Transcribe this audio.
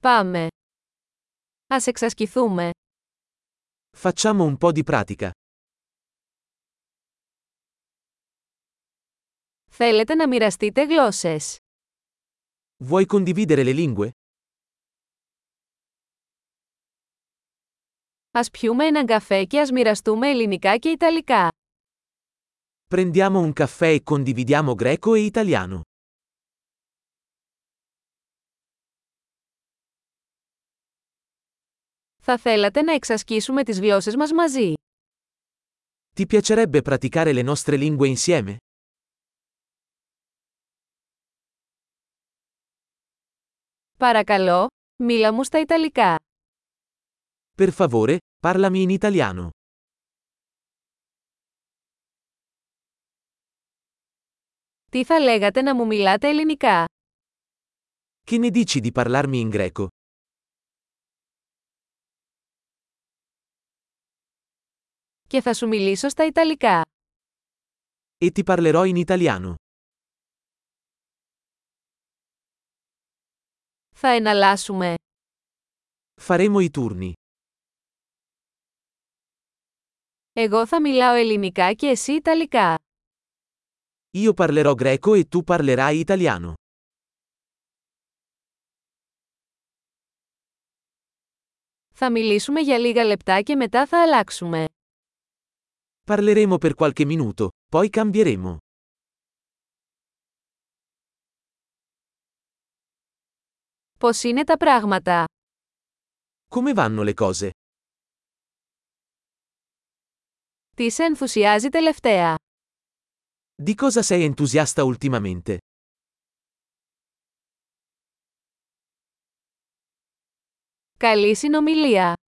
Πάμε. Ας εξασκηθούμε. Facciamo un po' di pratica. Θέλετε να μοιραστείτε γλώσσες. Vuoi condividere le lingue? Ας πιούμε έναν καφέ και ας μοιραστούμε ελληνικά και ιταλικά. Prendiamo un caffè e condividiamo greco e italiano. Θα θέλατε να εξασκήσουμε τις γλώσσες μας μαζί. Ti piacerebbe praticare le nostre lingue insieme? Παρακαλώ, μίλα μου στα Ιταλικά. Per favore, parlami in italiano. Τι θα λέγατε να μου μιλάτε ελληνικά. Che ne dici di parlarmi in greco? Και θα σου μιλήσω στα Ιταλικά. E ti parlerò in italiano. Θα εναλλάσσουμε. Faremo i turni. Εγώ θα μιλάω ελληνικά και εσύ Ιταλικά. Io parlerò greco e tu parlerai italiano. Θα μιλήσουμε για λίγα λεπτά και μετά θα αλλάξουμε. Parleremo per qualche minuto, poi cambieremo. Πώς είναι τα πράγματα. Come vanno le cose? Τι σε ενθουσιάζει τελευταία. Di cosa sei entusiasta ultimamente? Καλή συνομιλία.